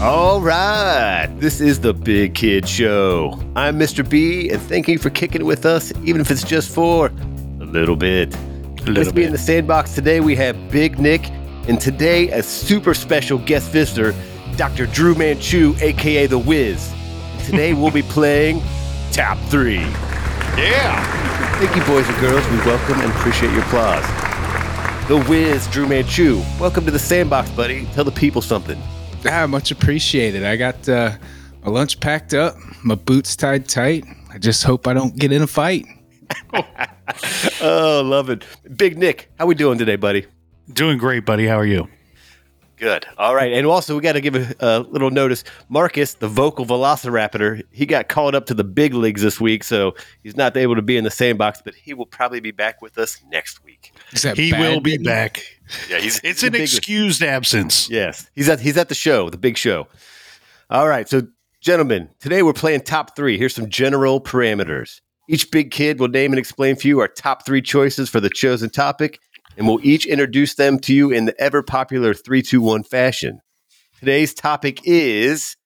All right, this is the Big Kid Show. I'm Mr. B, and thank you for kicking it with us, even if it's just for a little bit. A little with me in the sandbox today, we have Big Nick, and today a super special guest visitor, Dr. Drew Manchu, aka The Wiz. And today we'll be playing Top Three. Yeah. Thank you, boys and girls. We welcome and appreciate your applause. The Wiz, Drew Manchu. Welcome to the sandbox, buddy. Tell the people something. Ah, much appreciated. I got uh, my lunch packed up, my boots tied tight. I just hope I don't get in a fight. Oh, love it. Big Nick, how we doing today, buddy? Doing great, buddy. How are you? Good. All right. And also, we got to give a, a little notice. Marcus, the vocal velociraptor, he got called up to the big leagues this week, so he's not able to be in the sandbox, but he will probably be back with us next week. Is that He bad will be bitten? back. Yeah, he's It's he's an excused absence. Yes, he's at he's at the show, the big show. All right, so gentlemen, today we're playing top three. Here's some general parameters. Each big kid will name and explain for you our top three choices for the chosen topic, and we'll each introduce them to you in the ever popular three, two, one fashion. Today's topic is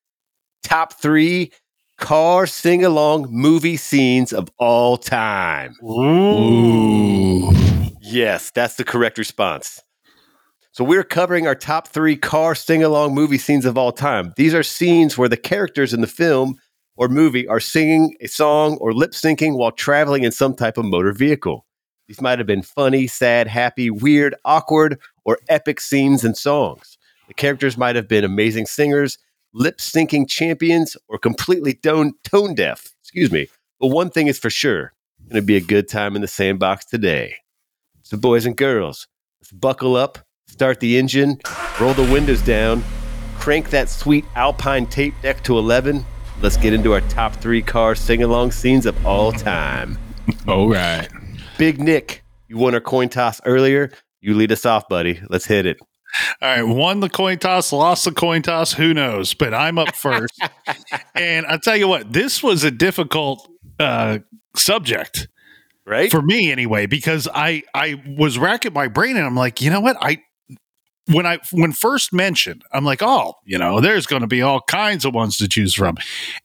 top three car sing along movie scenes of all time. Ooh. Yes, that's the correct response. So we're covering our top three car sing along movie scenes of all time. These are scenes where the characters in the film or movie are singing a song or lip syncing while traveling in some type of motor vehicle. These might have been funny, sad, happy, weird, awkward, or epic scenes and songs. The characters might have been amazing singers, lip syncing champions, or completely tone, tone deaf. Excuse me. But one thing is for sure going to be a good time in the sandbox today. So, boys and girls, let's buckle up, start the engine, roll the windows down, crank that sweet Alpine tape deck to 11. Let's get into our top three car sing along scenes of all time. All right. Big Nick, you won our coin toss earlier. You lead us off, buddy. Let's hit it. All right. Won the coin toss, lost the coin toss. Who knows? But I'm up first. and I'll tell you what, this was a difficult uh, subject Right? for me anyway, because I I was racking my brain and I'm like, you know what? I when I when first mentioned, I'm like, oh, you know, there's going to be all kinds of ones to choose from,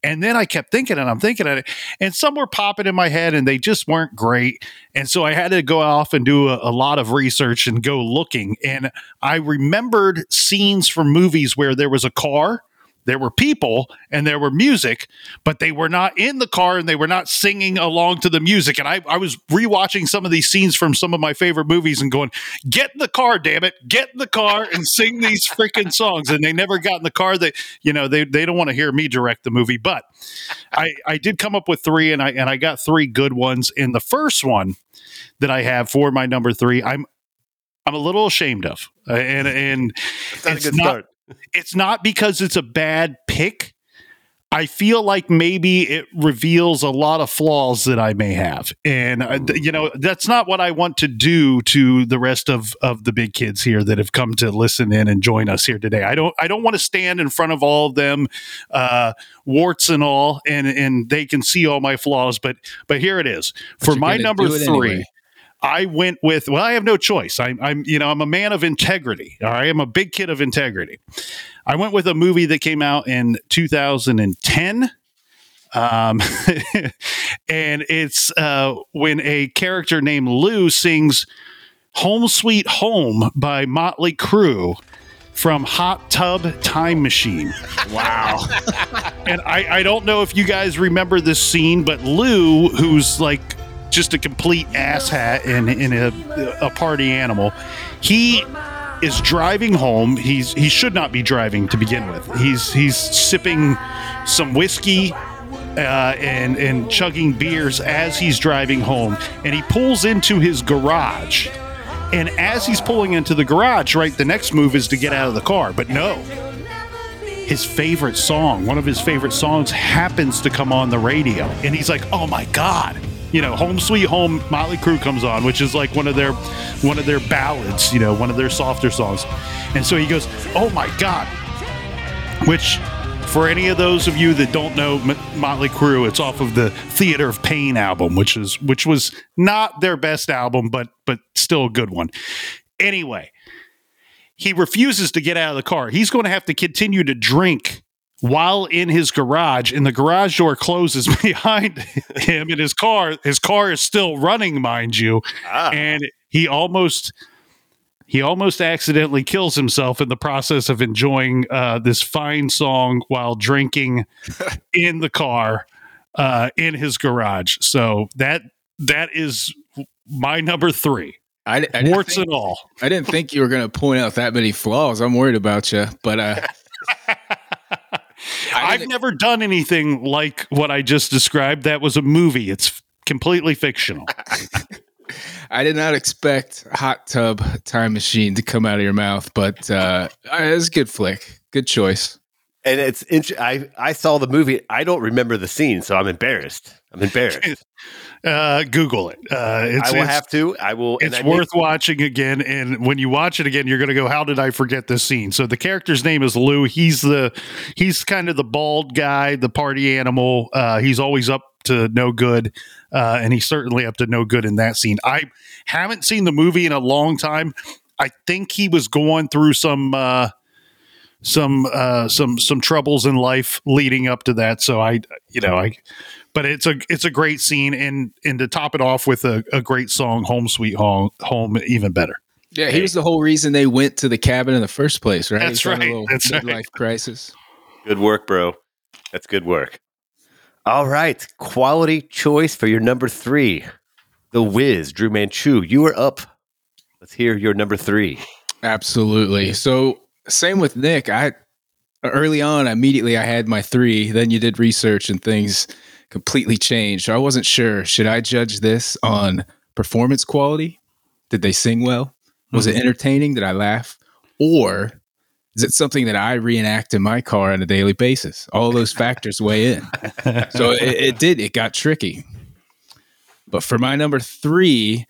and then I kept thinking and I'm thinking at it, and some were popping in my head and they just weren't great, and so I had to go off and do a, a lot of research and go looking, and I remembered scenes from movies where there was a car. There were people and there were music, but they were not in the car and they were not singing along to the music. And I, I was rewatching some of these scenes from some of my favorite movies and going, get in the car, damn it, get in the car and sing these freaking songs. And they never got in the car. They, you know, they, they don't want to hear me direct the movie, but I, I did come up with three and I, and I got three good ones. And the first one that I have for my number three, I'm, I'm a little ashamed of, Uh, and and That's not a it's not-. It's not because it's a bad pick. I feel like maybe it reveals a lot of flaws that I may have. And, uh, th- you know, that's not what I want to do to the rest of, of the big kids here that have come to listen in and join us here today. I don't, I don't want to stand in front of all of them, uh, warts and all, and, and they can see all my flaws. But, but here it is But for my number three. anyway. I went with well, I have no choice. I'm, I'm, you know, I'm a man of integrity. All right, I'm a big kid of integrity. I went with a movie that came out in 2010. Um, and it's uh, when a character named Lou sings "Home Sweet Home" by Motley Crue from Hot Tub Time Machine. Wow. and I, I don't know if you guys remember this scene, but Lou, who's like just a complete asshat in, in a, a party animal, he is driving home. He's he should not be driving to begin with. He's he's sipping some whiskey uh, and and chugging beers as he's driving home, and he pulls into his garage. And as he's pulling into the garage, right, the next move is to get out of the car. But no, his favorite song, one of his favorite songs, happens to come on the radio, and he's like, "Oh my god!" You know, "Home Sweet Home" Motley Crue comes on, which is like one of their one of their ballads, you know, one of their softer songs, and so he goes, "Oh my god!" Which, for any of those of you that don't know Motley Crue, it's off of the Theater of Pain album, which is which was not their best album, but but still a good one. Anyway, he refuses to get out of the car. He's going to have to continue to drink while in his garage and the garage door closes behind him in his car his car is still running mind you Ah. and he almost he almost accidentally kills himself in the process of enjoying uh, this fine song while drinking in the car uh, in his garage so that that is my number three I, I, didn't warts think, and all I didn't think you were going to point out that many flaws. I'm worried about you, but uh, I've didn't- never done anything like what I just described. That was a movie. It's completely fictional. I did not expect Hot Tub Time Machine to come out of your mouth, but uh, it's a good flick. Good choice. And it's int- I I saw the movie. I don't remember the scene, so I'm embarrassed. I'm embarrassed. Uh, Google it. Uh, it's I will have to. I will. it's worth watching again. And when you watch it again, you're going to go, "How did I forget this scene?" So the character's name is Lou. He's the he's kind of the bald guy, the party animal. Uh, he's always up to no good, uh, and he's certainly up to no good in that scene. I haven't seen the movie in a long time. I think he was going through some. Uh, some uh some some troubles in life leading up to that so i you know i but it's a it's a great scene and and to top it off with a, a great song home sweet home home even better Yeah, he was the whole reason they went to the cabin in the first place, right? That's He was having right, A little that's right. midlife crisis. Good work, bro. That's good work. All right. Quality choice for your number three. The Wiz, Drew Manchu. You are up. Let's hear your number three. Absolutely. So same with Nick. I early on, immediately I had my three. Then you did research and things completely changed. So I wasn't sure. Should I judge this on performance quality? Did they sing well? Was it mm-hmm. entertaining? Did I laugh? Or is it something that I reenact in my car on a daily basis? All those factors weigh in. So it, it did. It got tricky. But for my number three,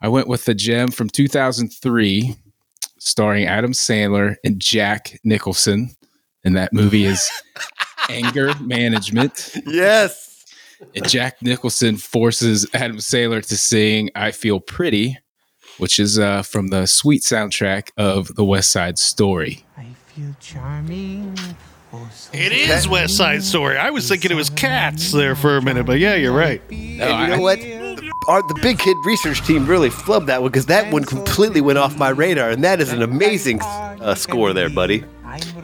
I went with the gem from 2003, starring Adam Sandler and Jack Nicholson. And that movie is Anger Management. Yes. And Jack Nicholson forces Adam Sandler to sing I Feel Pretty, which is uh, from the sweet soundtrack of The West Side Story. I feel charming. Oh, so it is west side story i was thinking it was cats there for a minute but yeah you're right and you know what? The, our, the Big Kid research team really flubbed that one because that one completely went off my radar, and that is an amazing uh, score there, buddy.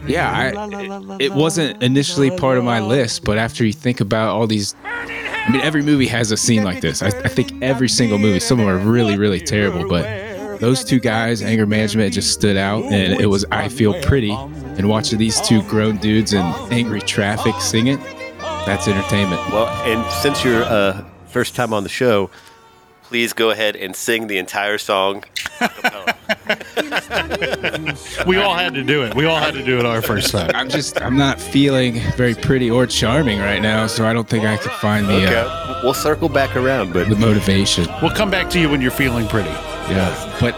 Yeah, I, it wasn't initially part of my list, but after you think about all these, I mean, every movie has a scene like this. I, I think every single movie, some of them are really, really terrible, but those two guys, anger management, just stood out, and it was I feel pretty. And watching these two grown dudes in angry traffic sing it, that's entertainment. Well, and since you're uh, first time on the show, please go ahead and sing the entire song. We all had to do it we all had to do it our first time I'm just, I'm not feeling very pretty or charming right now, so I don't think I could find the Okay, uh, we'll circle back around, but the motivation. we'll come back to you when you're feeling pretty Yeah, but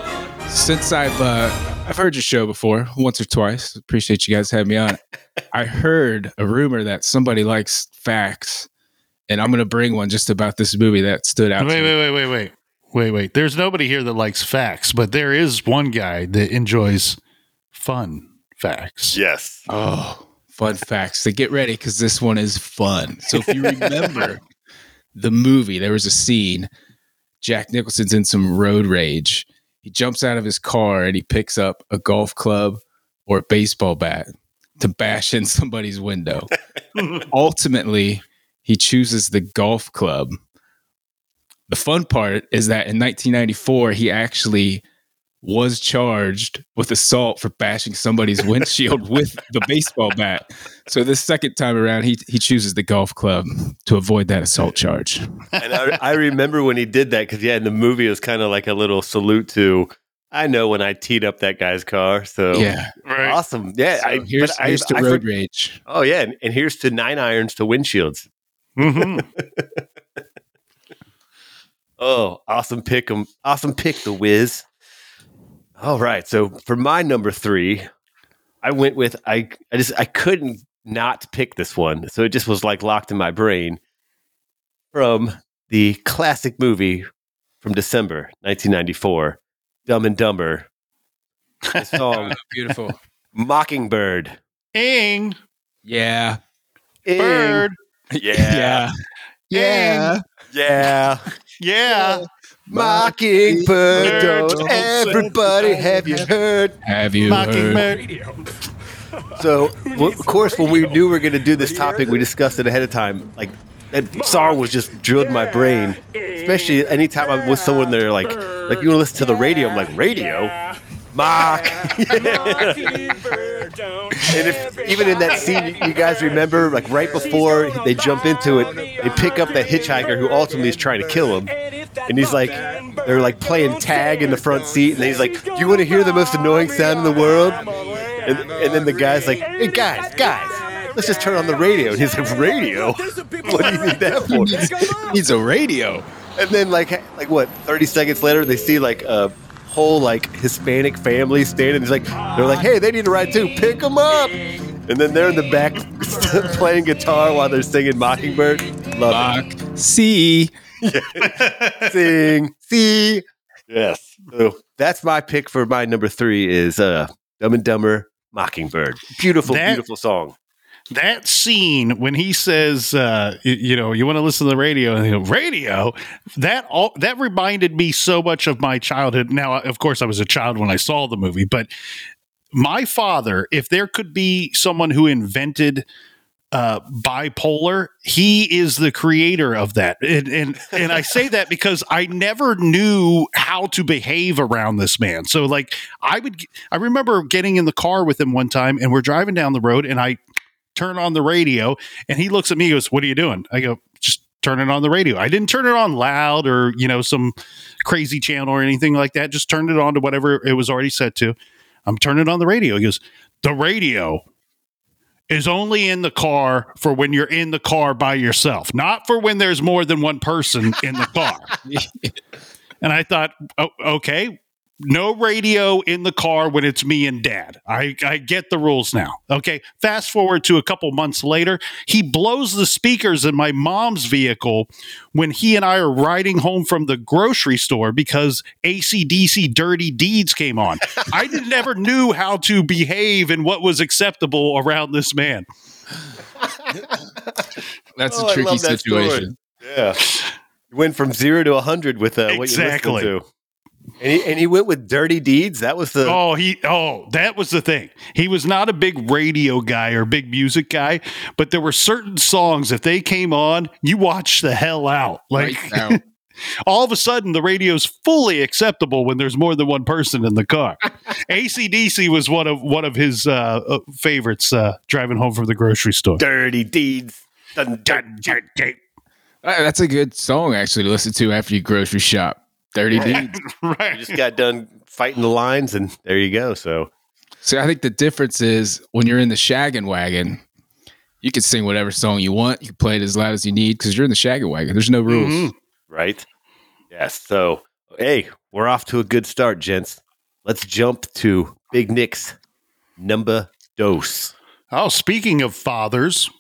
since I've uh, I've heard your show before once or twice, appreciate you guys having me on. I heard a rumor that somebody likes facts, and I'm gonna bring one just about this movie that stood out. Wait, to me. wait, wait, wait, wait, wait, wait. There's nobody here that likes facts, but there is one guy that enjoys fun facts. yes. Oh, fun facts. So get ready because this one is fun. So if you remember the movie, there was a scene. Jack Nicholson's in some road rage. He jumps out of his car and he picks up a golf club or a baseball bat to bash in somebody's window. Ultimately, he chooses the golf club. The fun part is that in 1994, he actually was charged with assault for bashing somebody's windshield with the baseball bat. So this second time around, he he chooses the golf club to avoid that assault charge. and I, I remember when he did that because yeah, in the movie it was kind of like a little salute to. I know when I teed up that guy's car, so Yeah. Right. awesome. Yeah, So I, here's but I- here's to I road for- rage. Oh yeah, and, and here's to nine irons to windshields. Mhm. Oh, awesome pick. Awesome pick, the Wiz. All right. So for my number three, I went with I I just I couldn't not pick this one. So it just was like locked in my brain from the classic movie from December 1994, Dumb and Dumber, the song Beautiful. Mockingbird. Ing, Yeah. Ing. bird. Yeah. Yeah. Yeah. Yeah. Mockingbird. Bird, Don't don't everybody have you heard? Have you heard? Mockingbird. So, w- of course, when we knew we were going to do this topic, we discussed it ahead of time. Like, that song was just drilled in my brain. Especially anytime I'm with someone they're like, like you want to listen to the radio. I'm like, radio? Mock. And if even in that scene, you guys remember, like right before they jump into it, they pick up that hitchhiker who ultimately is trying to kill him, and he's like, they're like playing tag in the front seat, and he's like, "Do you want to hear the most annoying sound in the world?" And, and then the guy's like, "Hey guys, guys, let's just turn on the radio." And he's like, "Radio? What do you need that for?" Needs a radio. And then like like what? Thirty seconds later, they see like a whole like Hispanic family standing. He's like, they're like, "Hey, they need a ride too. Pick them up." And then they're in the back playing guitar while they're singing Mockingbird. Love it. Sing, see. Yes. So that's my pick for my number three is uh, Dumb and Dumber Mockingbird. Beautiful, That- beautiful song. That scene when he says, uh, y- you know, you want to listen to the radio, and go, radio, that all that reminded me so much of my childhood. Now, of course, I was a child when I saw the movie, but my father, if there could be someone who invented uh, bipolar, he is the creator of that, and and and I say that because I never knew how to behave around this man. So, like, I would, I remember getting in the car with him one time, and we're driving down the road, and I turn on the radio and he looks at me and goes what are you doing? I go just turn it on the radio. I didn't turn it on loud or you know some crazy channel or anything like that just turned it on to whatever it was already set to. I'm turning on the radio. He goes the radio is only in the car for when you're in the car by yourself not for when there's more than one person in the car. And i thought oh, okay no radio in the car when it's me and dad. I, I get the rules now. Okay. Fast forward to a couple months later, he blows the speakers in my mom's vehicle when he and I are riding home from the grocery store because ACDC Dirty Deeds came on. I never knew how to behave and what was acceptable around this man. That's Oh, a I tricky love story. situation. Yeah. You went from zero to 100 with uh, what Exactly. you listened to. And he, and he went with Dirty Deeds. That was the. Oh, he oh, that was the thing. He was not a big radio guy or big music guy, but there were certain songs if they came on, you watch the hell out. Like Right now. all of a sudden the radio's fully acceptable when there's more than one person in the car. ACDC was one of one of his uh, uh, favorites uh, driving home from the grocery store. Dirty Deeds. Dun, dun, dun. Uh, That's a good song actually to listen to after you grocery shop. Dirty Deeds. You right. just got done fighting the lines, and there you go. So, See, I think the difference is when you're in the shaggin' wagon, you can sing whatever song you want. You can play it as loud as you need because you're in the shaggin' wagon. There's no rules. Mhm. right? Yes. So, hey, we're off to a good start, gents. Let's jump to Big Nick's number dos. Oh, speaking of fathers,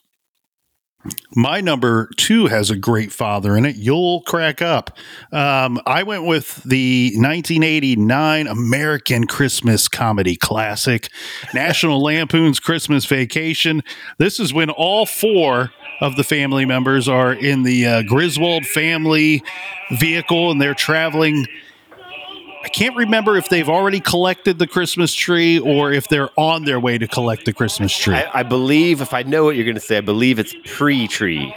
my number two has a great father in it. You'll crack up. Um, I went with the 1989 American Christmas comedy classic, National Lampoon's Christmas Vacation. This is when all four of the family members are in the uh, Griswold family vehicle and they're traveling I can't remember if they've already collected the Christmas tree or if they're on their way to collect the Christmas tree. I, I believe, if I know what you're going to say, I believe it's pre tree.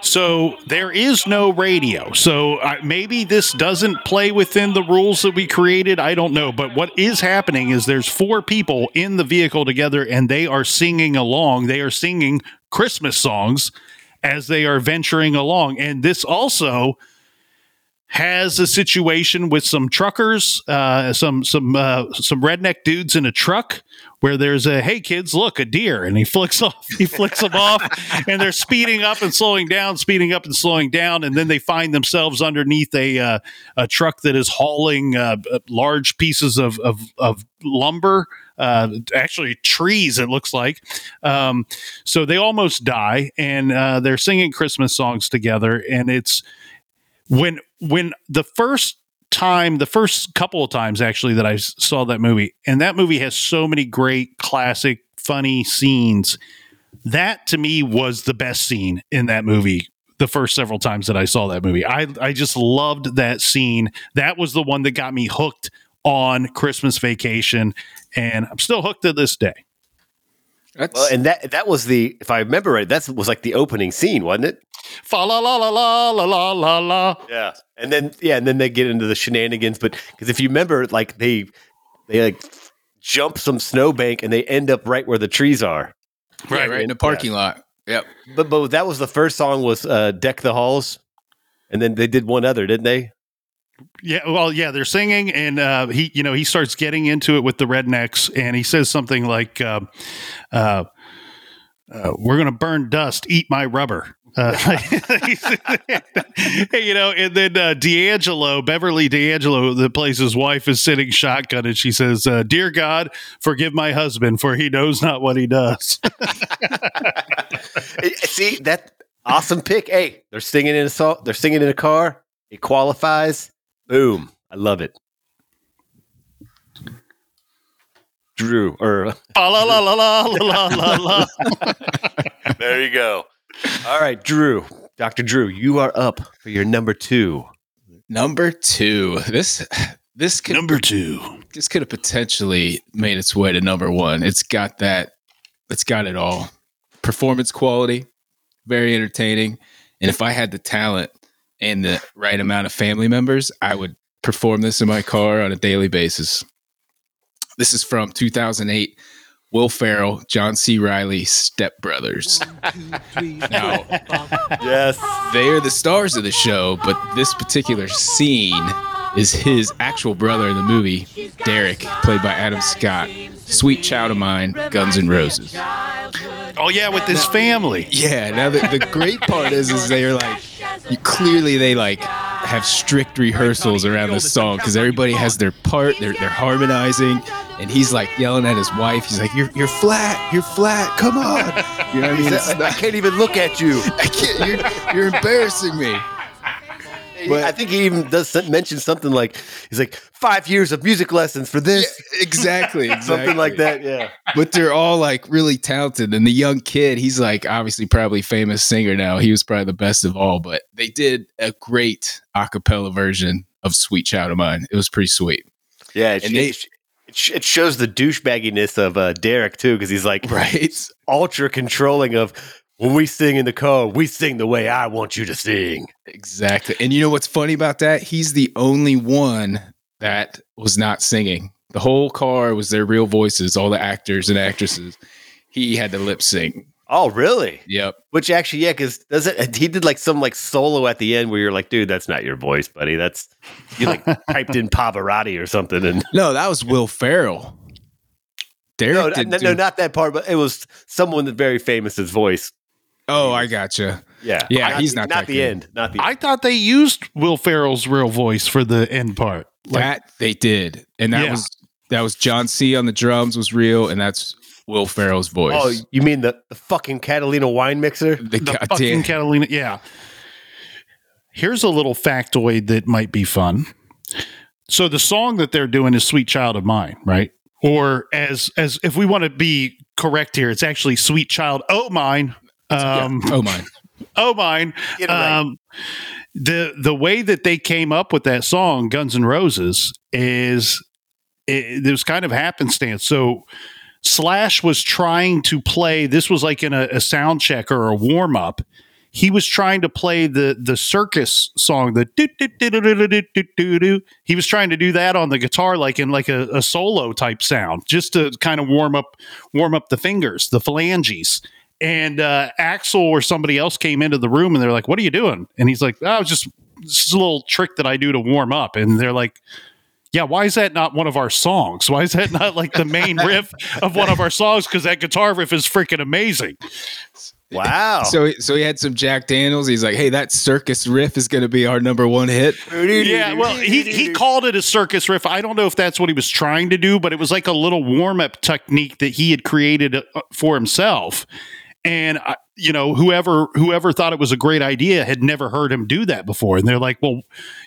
So there is no radio. So uh, maybe this doesn't play within the rules that we created. I don't know. But what is happening is there's four people in the vehicle together and they are singing along. They are singing Christmas songs as they are venturing along. And this also has a situation with some truckers, uh, some some uh, some redneck dudes in a truck where there's a hey kids look a deer. And he flicks off he flicks them off and they're speeding up and slowing down speeding up and slowing down and then they find themselves underneath a uh, a truck that is hauling uh, large pieces of of, of lumber uh, actually trees it looks like. Um, so they almost die and uh, they're singing christmas songs together and it's when when the first time, the first couple of times actually that i saw that movie, and that movie has so many great classic funny scenes. That to me was the best scene in that movie. The first several times that I saw that movie, I I just loved that scene. That was the one that got me hooked on Christmas Vacation, and I'm still hooked to this day. That's Well, and that that was the if I remember right, that was like the opening scene, wasn't it? Fa la la la la la la la la. Yeah. And then yeah, and then they get into the shenanigans, but because if you remember, like they they like jump some snowbank and they end up right where the trees are. right, right in the parking lot. Yep. But but that was the first song was uh, "Deck the Halls," and then they did one other, didn't they? Yeah, well, yeah, they're singing, and uh, he, you know, he starts getting into it with the rednecks, and he says something like, uh, uh, uh, "We're gonna burn dust, eat my rubber." Uh, you know, and then uh, D'Angelo, Beverly D'Angelo, that plays his wife, is sitting shotgun, and she says, uh, "Dear God, forgive my husband, for he knows not what he does." Eh, See that awesome pick. Hey, they're singing in a song. They're singing in a car. It qualifies. Boom. I love it. Drew or la la la la la la la. there you go. All right, Drew. Dr. Drew, you are up for your number 2. Number 2. This this could Number 2. This could have potentially made its way to number 1. It's got that it's got it all. Performance quality, very entertaining, and if I had the talent, and the right amount of family members, I would perform this in my car on a daily basis. This is from 2008. Will Ferrell, John C. Reilly, Step Brothers. Now, Yes. they are the stars of the show, but this particular scene is his actual brother in the movie, Derek, played by Adam Scott. Sweet Child of Mine, Guns N' Roses. Oh yeah, with his family. Yeah. Now the, the great part is, is they're like, you, clearly they like have strict rehearsals around this song because everybody has their part. They're they're harmonizing, and he's like yelling at his wife. He's like, "You're you're flat. You're flat. Come on." You know what I mean? I, I can't even look at you. I can't. You're, you're embarrassing me. But- I think he even does mention something like he's like five years of music lessons for this, Exactly, something like that. Yeah. but they're all like really talented. And the young kid he's like obviously probably famous singer now. He was probably the best of all but they did a great a cappella version of sweet child of mine. It was pretty sweet. Yeah, And they- it shows the douchebagginess of uh, Derek too, because he's like right. ultra controlling of when we sing in the car, we sing the way I want you to sing. exactly and you know what's funny about that he's the only one that was not singing the whole car was their real voices all the actors and actresses he had to lip sync Oh, really? yep Which actually, yeah, because does it? Uh, he did like some like solo at the end where you're like, dude, that's not your voice, buddy. That's you like typed in Pavarotti or something, and no that was will ferrell Derek no, didn't no, do- no, not that part, but it was someone that very famous's voice. Oh i gotcha Yeah, Yeah, he's the, not not that the good. end, not the. I thought they used Will Ferrell's real voice for the end part. Like, that they did, and that Yeah. was that was John C on the drums was real, and that's Will Ferrell's voice. oh, you mean the, the fucking Catalina wine mixer? the, the goddamn- fucking Catalina. Yeah. Here's a little factoid that might be fun. So the song that they're doing is "Sweet Child of Mine," right? Or as as if we want to be correct here, it's actually "Sweet Child O' Mine." Um, oh my, oh mine. Right. um the the way that they came up with that song guns N' roses is it, it was kind of happenstance. So slash was trying to play this was like in a, a sound check or a warm-up. He was trying to play the the circus song the do, do, do, do, do, do, do, do, do. he was trying to do that on the guitar like in like a, a solo type sound just to kind of warm up warm up the fingers the phalanges and uh, Axl or somebody else came into the room and they're like, "What are you doing?" And he's like, "Oh, it's just this is a little trick that I do to warm up." And they're like, "Yeah, why is that not one of our songs? Why is that not like the main riff of one of our songs? Because that guitar riff is freaking amazing." Wow. so so he had some Jack Daniels. He's like, hey, that circus riff is going to be our number one hit. Yeah, well, he he called it a circus riff. I don't know if that's what he was trying to do, but it was like a little warm up technique that he had created uh, for himself. And I, you know whoever whoever thought it was a great idea had never heard him do that before and they're like well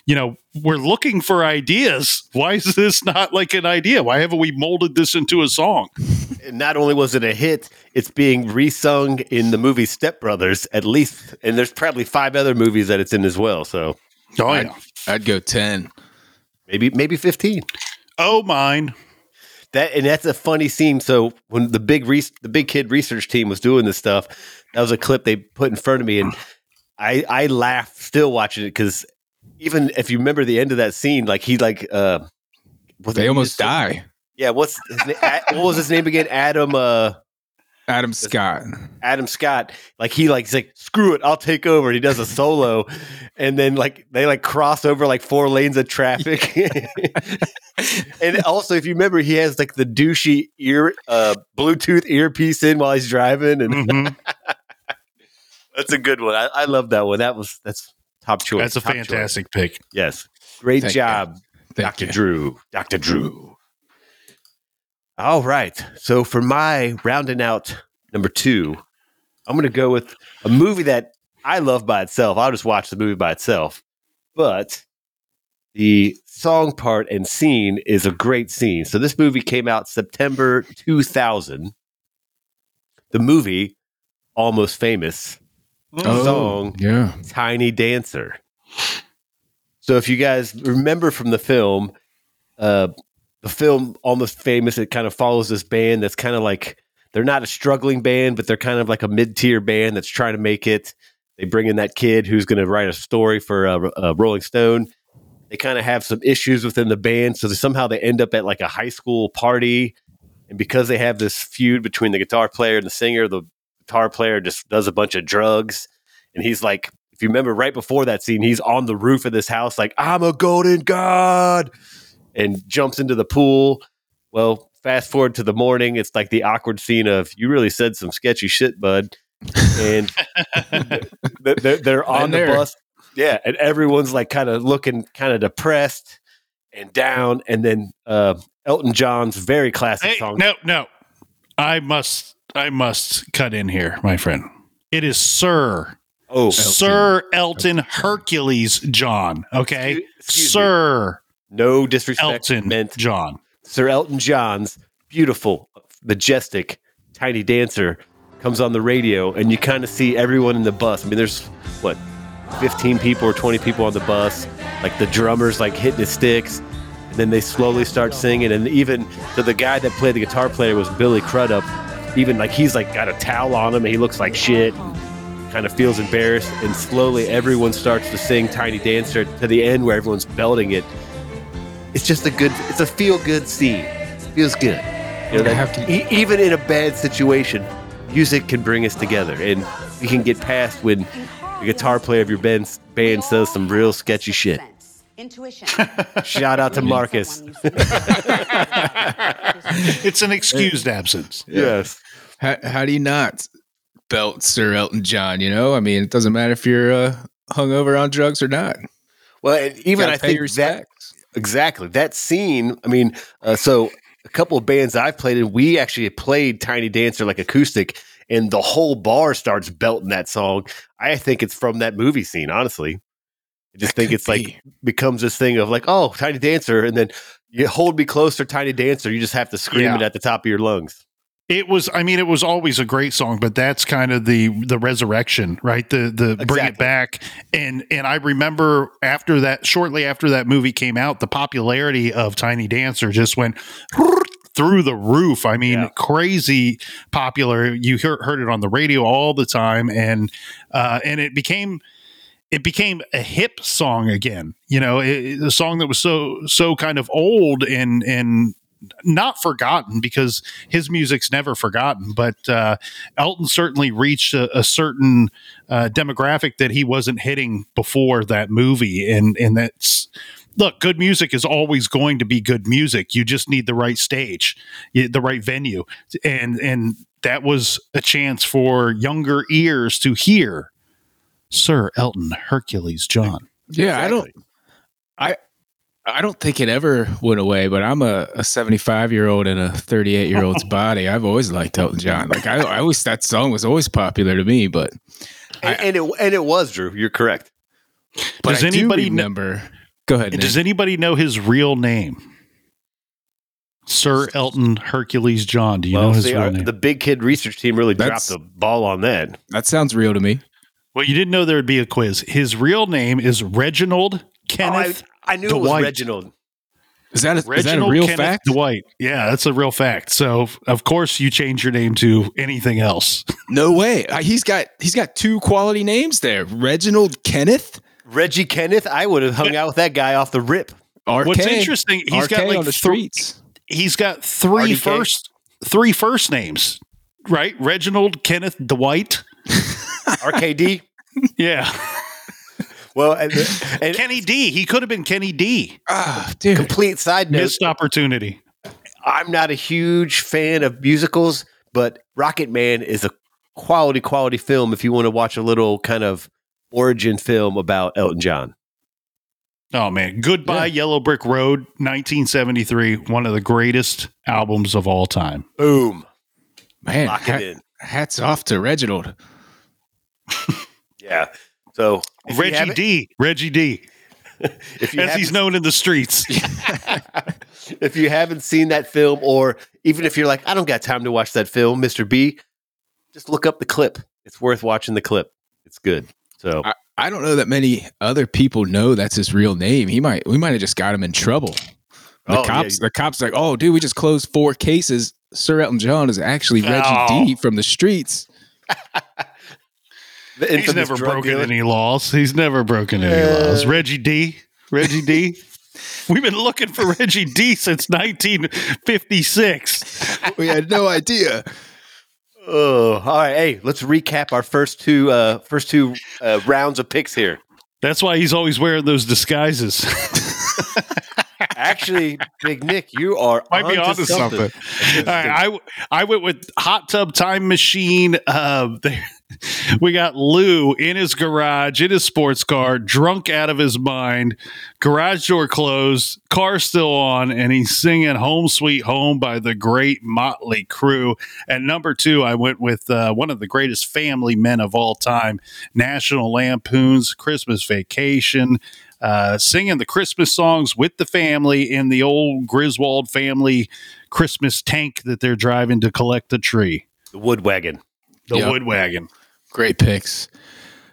you know we're looking for ideas why is this not like an idea why haven't we molded this into a song And not only was it a hit, it's being resung in the movie Step Brothers at least, and there's probably five other movies that it's in as well. So oh I'd, yeah I'd go 10. maybe maybe fifteen. oh mine That and that's a funny scene. So when the big re- the big kid research team was doing this stuff, that was a clip they put in front of me, and I I laughed still watching it because even if you remember the end of that scene, like he like uh, They almost die. Yeah, what's his name? what was his name again? Adam. Uh, Adam Scott. Adam Scott, like he like he's like screw it, I'll take over. He does a solo, and then like they like cross over like four lanes of traffic. and also, if you remember, he has like the douchey ear, uh, Bluetooth earpiece in while he's driving, and Mhm. that's a good one. I, I love that one. That was that's top choice. that's a Top choice. fantastic pick Yes, great Thank job, Doctor. Drew. Doctor Drew. All right. So for my rounding out number two, I'm going to go with a movie that I love by itself. I'll just watch the movie by itself. But the song part and scene is a great scene. So this movie came out September 2000. The movie, Almost Famous, Oh, song yeah. Tiny Dancer. So if you guys remember from the film, uh, the film Almost Famous, it kind of follows this band that's kind of like they're not a struggling band, but they're kind of like a mid-tier band that's trying to make it. They bring in that kid who's going to write a story for uh, uh, Rolling Stone. They kind of have some issues within the band, so they, somehow they end up at like a high school party, and because they have this feud between the guitar player and the singer, the guitar player just does a bunch of drugs, and he's like if you remember right before that scene, he's on the roof of this house, like, I'm a golden god, and jumps into the pool. Well, fast forward to the morning, it's like the awkward scene of, you really said some sketchy shit, bud. And th- they're, they're on the there. bus. Yeah. And everyone's like kind of looking kind of depressed and down. And then uh, Elton John's very classic Hey, song. no, no. I must I must cut in here, my friend. It is Sir Oh, Sir Elton Hercules John. Okay. Excuse- excuse me. No disrespect Elton meant John. Sir Elton John's beautiful, majestic, tiny dancer comes on the radio, and you kind of see everyone in the bus. I mean, there's what, 15 people or 20 people on the bus. Like the drummer's like hitting his sticks, and then they slowly start singing. And even so, the guy that played the guitar player was Billy Crudup. Even like he's like got a towel on him, and he looks like shit. Kind of feels embarrassed, and slowly everyone starts to sing "Tiny Dancer" to the end where everyone's belting it it's just a good it's a feel good scene feels good you know, I have to- e- even in a bad situation music can bring us together and we can get past when the guitar player of your band, band says some real sketchy shit Intuition. shout out to marcus It's an excused absence. yes How, how do you not belt Sir Elton John? You know, I mean, it doesn't matter if you're uh, hungover on drugs or not. well even i pay think that respects. Exactly. That scene i mean uh, so a couple of bands i've played in we actually played tiny dancer like acoustic and the whole bar starts belting that song. I think it's from that movie scene honestly. I just That think it's like becomes this thing of like oh tiny dancer and then you hold me closer tiny dancer you just have to scream Yeah. it at the top of your lungs It was I mean, it was always a great song, but that's kind of the the resurrection, right? The the bring it back. And and I remember after that, shortly after that movie came out, the popularity of Tiny Dancer just went through the roof. I mean, Yeah. crazy popular. You hear, heard it on the radio all the time, and uh, and it became it became a hip song again. You know, it- a song that was so so kind of old and and not forgotten because his music's never forgotten. But uh, Elton certainly reached a, a certain uh, demographic that he wasn't hitting before that movie, and and that's. Look, good music is always going to be good music. You just need the right stage, the right venue, and and that was a chance for younger ears to hear Sir Elton Hercules John. Yeah, I don't. I I don't think it ever went away, but I'm a, a 75 year old in a 38 year old's body. I've always liked Elton John. Like I, I always that song was always popular to me, but And, and it and it was Drew. You're correct. but Does I do anybody kn- remember? Go ahead. Nick. Does anybody know his real name? Sir Elton Hercules John. Do you know his see, real our- name? the big kid research team really That's- dropped the ball on that. that sounds real to me. well, you didn't know there would be a quiz. His real name is Reginald Oh, I, Kenneth. I knew it was Dwight. Reginald. Is that a, is that a Reginald real Kenneth fact? Dwight. Yeah, that's a real fact. So, of course, you change your name to anything else. No way. Uh, he's got he's got two quality names there. Reginald Kenneth. Reggie Kenneth. I would have hung out with that guy off the rip. RK. What's interesting, he's RK got like on the th- he's got three RDK? first three first names, right? Reginald Kenneth Dwight. RKD. Yeah, Well, and, and Kenny D. He could have been Kenny D. Ah, dude. complete side note. Missed opportunity. I'm not a huge fan of musicals, but Rocket Man is a quality, quality film if you want to watch a little kind of origin film about Elton John. Oh man, Goodbye Yellow Brick Road, 1973, one of the greatest albums of all time. Boom. Man, Lock ha- in. hats off to Reginald. Yeah. So if Reggie D. Reggie D. if you As he's known in the streets. if you haven't seen that film, or even if you're like, I don't got time to watch that film, Mr. B, just look up the clip. It's worth watching the clip. It's good. So I, I don't know that many other people know that's his real name. He might we might have just got him in trouble. The Oh, cops the cops like, oh dude, we just closed four cases. Sir Elton John is actually Reggie Oh. D from the streets. the He's never broken dealer. any laws. He's never broken any Uh. laws. Reggie D. Reggie D. We've been looking for Reggie D since 1956. we had no idea. Oh, all right. Hey, let's recap our first two uh first two uh, rounds of picks here. That's why he's always wearing those disguises. Actually, Big Nick, you are Might be onto onto something. something. All right, I I went with hot tub time machine. Uh, there, we got Lou in his garage in his sports car, drunk out of his mind. Garage door closed, car still on, and he's singing "Home Sweet Home" by the great Motley Crue. At number two, I went with uh, one of the greatest family men of all time, National Lampoon's Christmas Vacation. Uh, singing the Christmas songs with the family in the old Griswold family Christmas tank that they're driving to collect the tree. the wood wagon. The Yep. wood wagon. Great picks.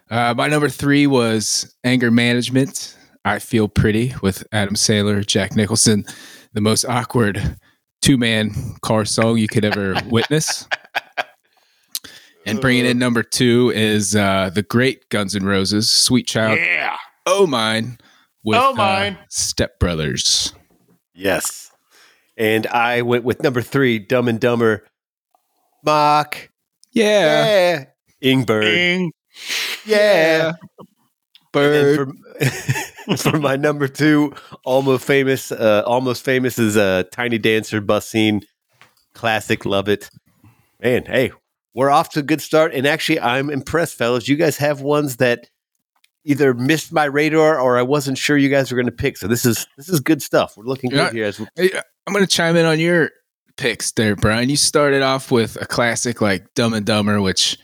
Uh, my number three was anger management. I feel pretty with Adam Sandler, Jack Nicholson, the most awkward two man car song you could ever witness. And bringing in number two is uh, the great Guns N' Roses, Sweet Child, Yeah. Oh Mine, with Oh uh, Mine. Step Brothers. Yes. And I went with number three, Dumb and Dumber. Mock. Yeah. Yeah. Ingbird. Bing. Yeah. Bird. For, for my number two, almost famous, uh, almost famous is uh, Tiny Dancer bus scene. Classic, love it. Man, hey, we're off to a good start. And actually, I'm impressed, fellas. You guys have ones that either missed my radar or I wasn't sure you guys were going to pick. So this is this is good stuff. We're looking good here. We, I'm going to chime in on your picks there, Brian. You started off with a classic like Dumb and Dumber, which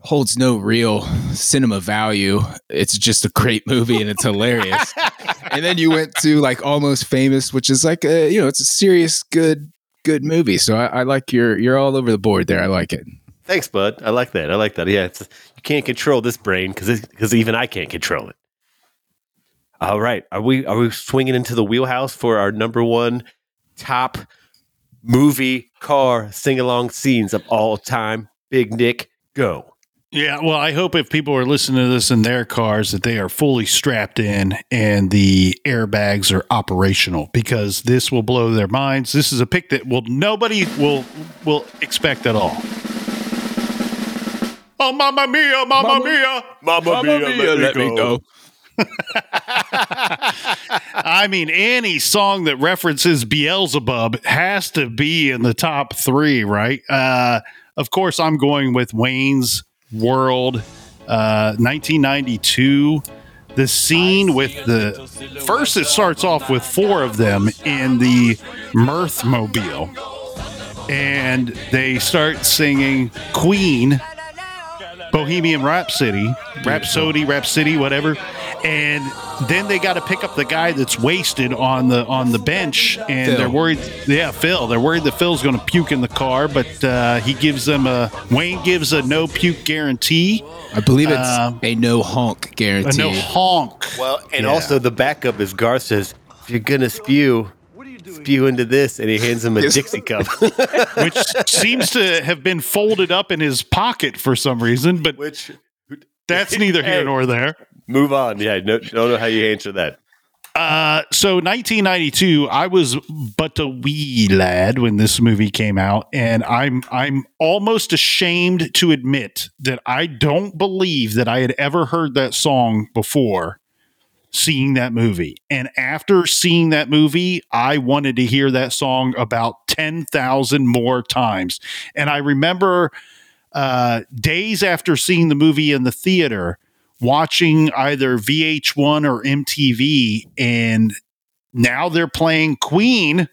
holds no real cinema value. It's just a great movie and it's hilarious. and then you went to like Almost Famous, which is like a you know it's a serious good good movie. So I, I like your you're all over the board there. I like it. thanks, bud. I like that. I like that. Yeah, can't control this brain because because even I can't control it. All right, are we are we swinging into the wheelhouse for our number one top movie car sing along scenes of all time? Big Nick, go. Yeah, well, I hope if people are listening to this in their cars that they are fully strapped in and the airbags are operational because this will blow their minds. This is a pick that will nobody will will expect at all. Oh, mamma mia, mamma, Mia, Mamma- mia! Mamma I mean, any song that references Beelzebub has to be in the top three, right? Uh, of course, I'm going with Wayne's World, uh, 1992. the scene with the first it starts off with four of them in the mirth mobile and they start singing queen bohemian rhapsody rhapsody rhapsody whatever and then they got to pick up the guy that's wasted on the on the bench and Phil. they're worried yeah phil they're worried that phil's going to puke in the car but uh, he gives them a wayne gives a no puke guarantee I believe it's Um, a no honk guarantee. a no honk Well, and Yeah. also the backup is Garth says, if you're gonna spew, spew into this, and he hands him a Dixie cup. which seems to have been folded up in his pocket for some reason, but Which that's neither here Hey. nor there. move on. Yeah, no, don't know how you answer that. Uh, so 1992, I was but a wee lad when this movie came out, and I'm I'm almost ashamed to admit that I don't believe that I had ever heard that song before seeing that movie. And after seeing that movie, I wanted to hear that song about 10,000 more times. And I remember uh, days after seeing the movie in the theater, watching either VH1 or MTV, and now they're playing Queen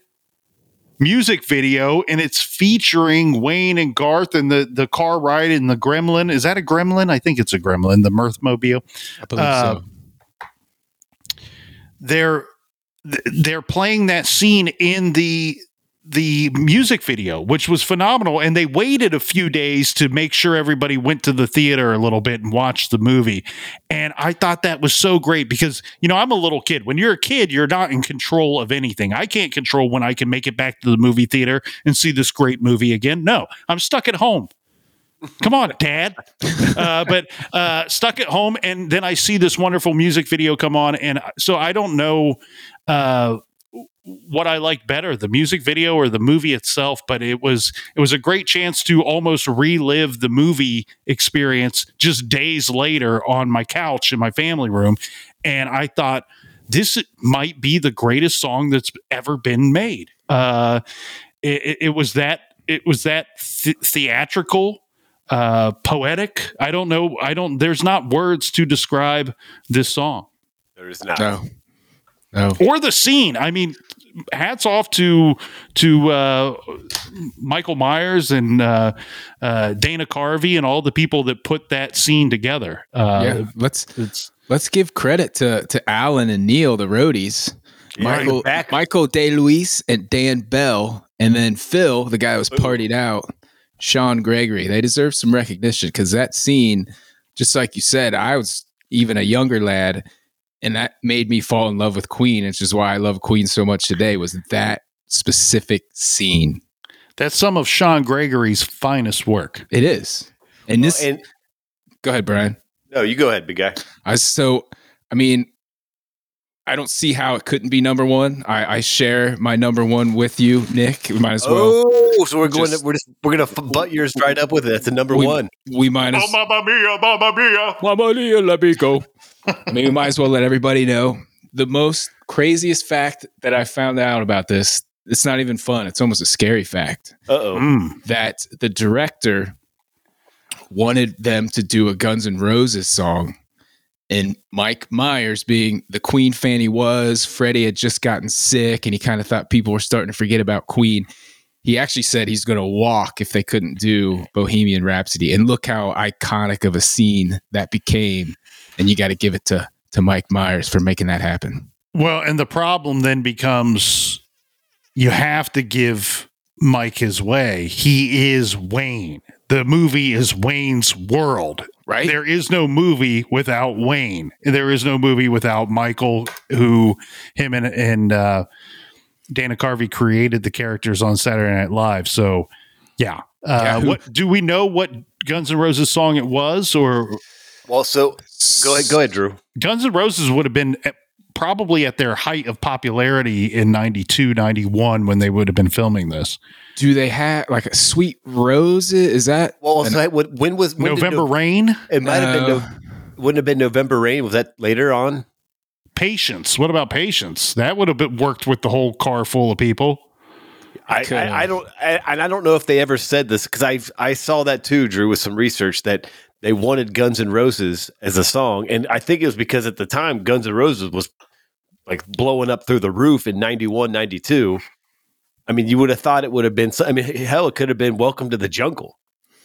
music video and it's featuring Wayne and Garth and the the car ride in the Gremlin. Is that a Gremlin? I think it's a Gremlin, the Mirthmobile. I believe uh, so. They're they're playing that scene in the the music video, which was phenomenal. And they waited a few days to make sure everybody went to the theater a little bit and watched the movie. And I thought that was so great because, you know, I'm a little kid. When you're a kid, you're not in control of anything. I can't control when I can make it back to the movie theater and see this great movie again. No, I'm stuck at home. Come on, Dad. Uh, but uh, stuck at home, and then I see this wonderful music video come on, and so I don't know uh, what I like better, the music video or the movie itself. But it was it was a great chance to almost relive the movie experience just days later on my couch in my family room, and I thought this might be the greatest song that's ever been made. Uh, it, it- was that it was that th- theatrical uh poetic i don't know i don't there's not words to describe this song There is not. No. No. or the scene i mean hats off to to uh michael myers and uh, uh dana carvey and all the people that put that scene together uh yeah. Let's it's let's give credit to to Alan and Neil, the roadies. Michael back. Michael DeLuise and Dan Bell, and then Phil, the guy who was partied out, Sean Gregory. They deserve some recognition because that scene, just like you said, I was even a younger lad, and that made me fall in love with Queen, which is why I love Queen so much today. Was that specific scene? that's some of sean gregory's finest work It is, and this. and go ahead, Brian. no, you go ahead, big guy. I so I mean, I don't see how it couldn't be number one. I, I share my number one with you, Nick. We might as well. oh, so we're going. just- to, we're just we're gonna f- butt yours right up with it. That's a number We- one. We might as mamma mia mamma mia Mamma mia, let me go. I mean, we might as well let everybody know the most craziest fact that I found out about this. It's not even fun. It's almost a scary fact Uh oh. Mm. that the director wanted them to do a Guns N' Roses song. And Mike Myers, being the Queen fan he was, Freddie had just gotten sick and he kind of thought people were starting to forget about Queen. He actually said he's going to walk if they couldn't do Bohemian Rhapsody. And look how iconic of a scene that became. And you got to give it to, to Mike Myers for making that happen. Well, and the problem then becomes you have to give Mike his way. He is Wayne. The movie is Wayne's world. Right? There is no movie without Wayne. There is no movie without Michael, who him and and uh, Dana Carvey created the characters on Saturday Night Live. So, yeah. Uh, Yeah, who- what do we know? What Guns N' Roses song it was, or Well, so go ahead. Go ahead, Drew. Guns N' Roses would have been at- probably at their height of popularity in 92, 91 when they would have been filming this. Do they have like a sweet rose? Is that Well, an- so when, when was when did November No- Rain, it might have been. No. No, uh. wouldn't have been November rain. Was that later on? Patience. What about Patience? That would have been worked with the whole car full of people. I, I, I don't I, and I don't know if they ever said this because I I saw that too, Drew, with some research that they wanted Guns N' Roses as a song, and I think it was because at the time Guns N' Roses was like blowing up through the roof in 91, 92. I mean, you would have thought it would have been. I mean, hell, it could have been "Welcome to the Jungle."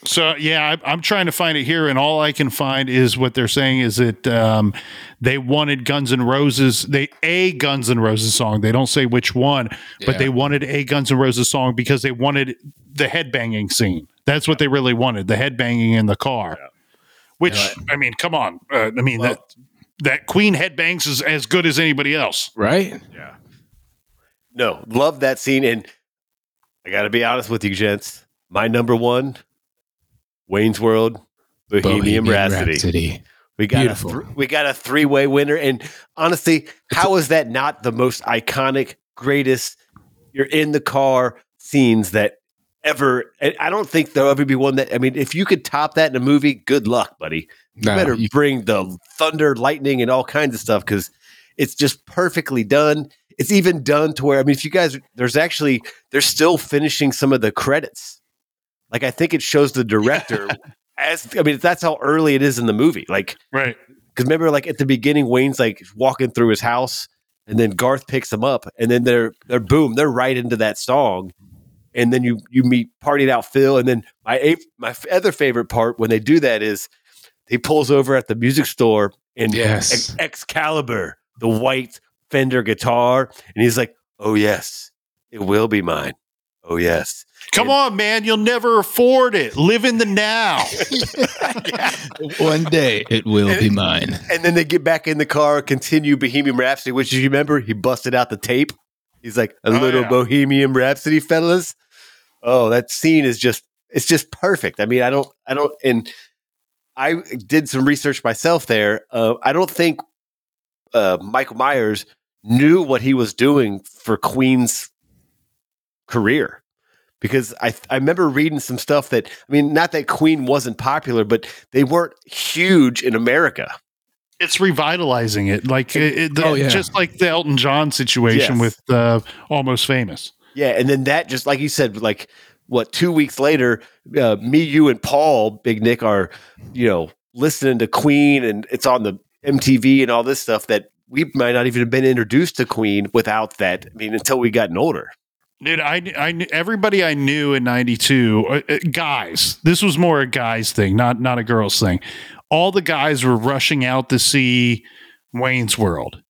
So yeah, I, I'm trying to find it here, and all I can find is what they're saying is that um, they wanted Guns N' Roses, they a Guns N' Roses song. They don't say which one, but they wanted a Guns N' Roses song because they wanted the headbanging scene. That's what they really wanted, the headbanging in the car. Which I mean, come on, uh, I mean that that Queen headbangs is as good as anybody else. Right? Yeah. No, love that scene, and I got to be honest with you, gents. My number one, Wayne's World, Bohemian, Rhapsody. We got a Beautiful. thr- we got a three way winner, and honestly, how is that not the most iconic, greatest? You're in the car scenes that ever. and I don't think there'll ever be one that. I mean, if you could top that in a movie, good luck, buddy. You No, better you- bring the thunder, lightning, and all kinds of stuff because it's just perfectly done. It's even done to where I mean, if you guys, there's actually they're still finishing some of the credits. Like I think it shows the director as I mean, that's how early it is in the movie. Like Right. because remember, like at the beginning, Wayne's like walking through his house, and then Garth picks him up, and then they're they're boom, they're right into that song, and then you you meet partied out Phil, and then my a- my other favorite part when they do that is he pulls over at the music store and Yes. Ex- Excalibur, the white Fender guitar, and he's like, "Oh yes, it will be mine. Oh yes." Come on, man, you'll never afford it. Live in the now. One day it will be mine. And then they get back in the car, continue Bohemian Rhapsody, which you remember he busted out the tape. He's like a Oh, little yeah. Bohemian Rhapsody, fellas. Oh, that scene is just it's just perfect. I mean, I don't I don't and I did some research myself there. Uh, I don't think uh, Michael Myers knew what he was doing for Queen's career because I I remember reading some stuff that I mean not that Queen wasn't popular but they weren't huge in America. it's revitalizing it like it, it- the- Oh, yeah. just like the elton john situation Yes. with uh, almost famous Yeah, and then that just like you said, like what two weeks later, uh, me, you, and Paul, Big Nick, are you know listening to Queen, and it's on the MTV and all this stuff that we might not even have been introduced to Queen without that. I mean, until we gotten older. dude i, I everybody i knew in 92 uh, uh, guys this was more a guys thing not not a girls thing all the guys were rushing out to see wayne's world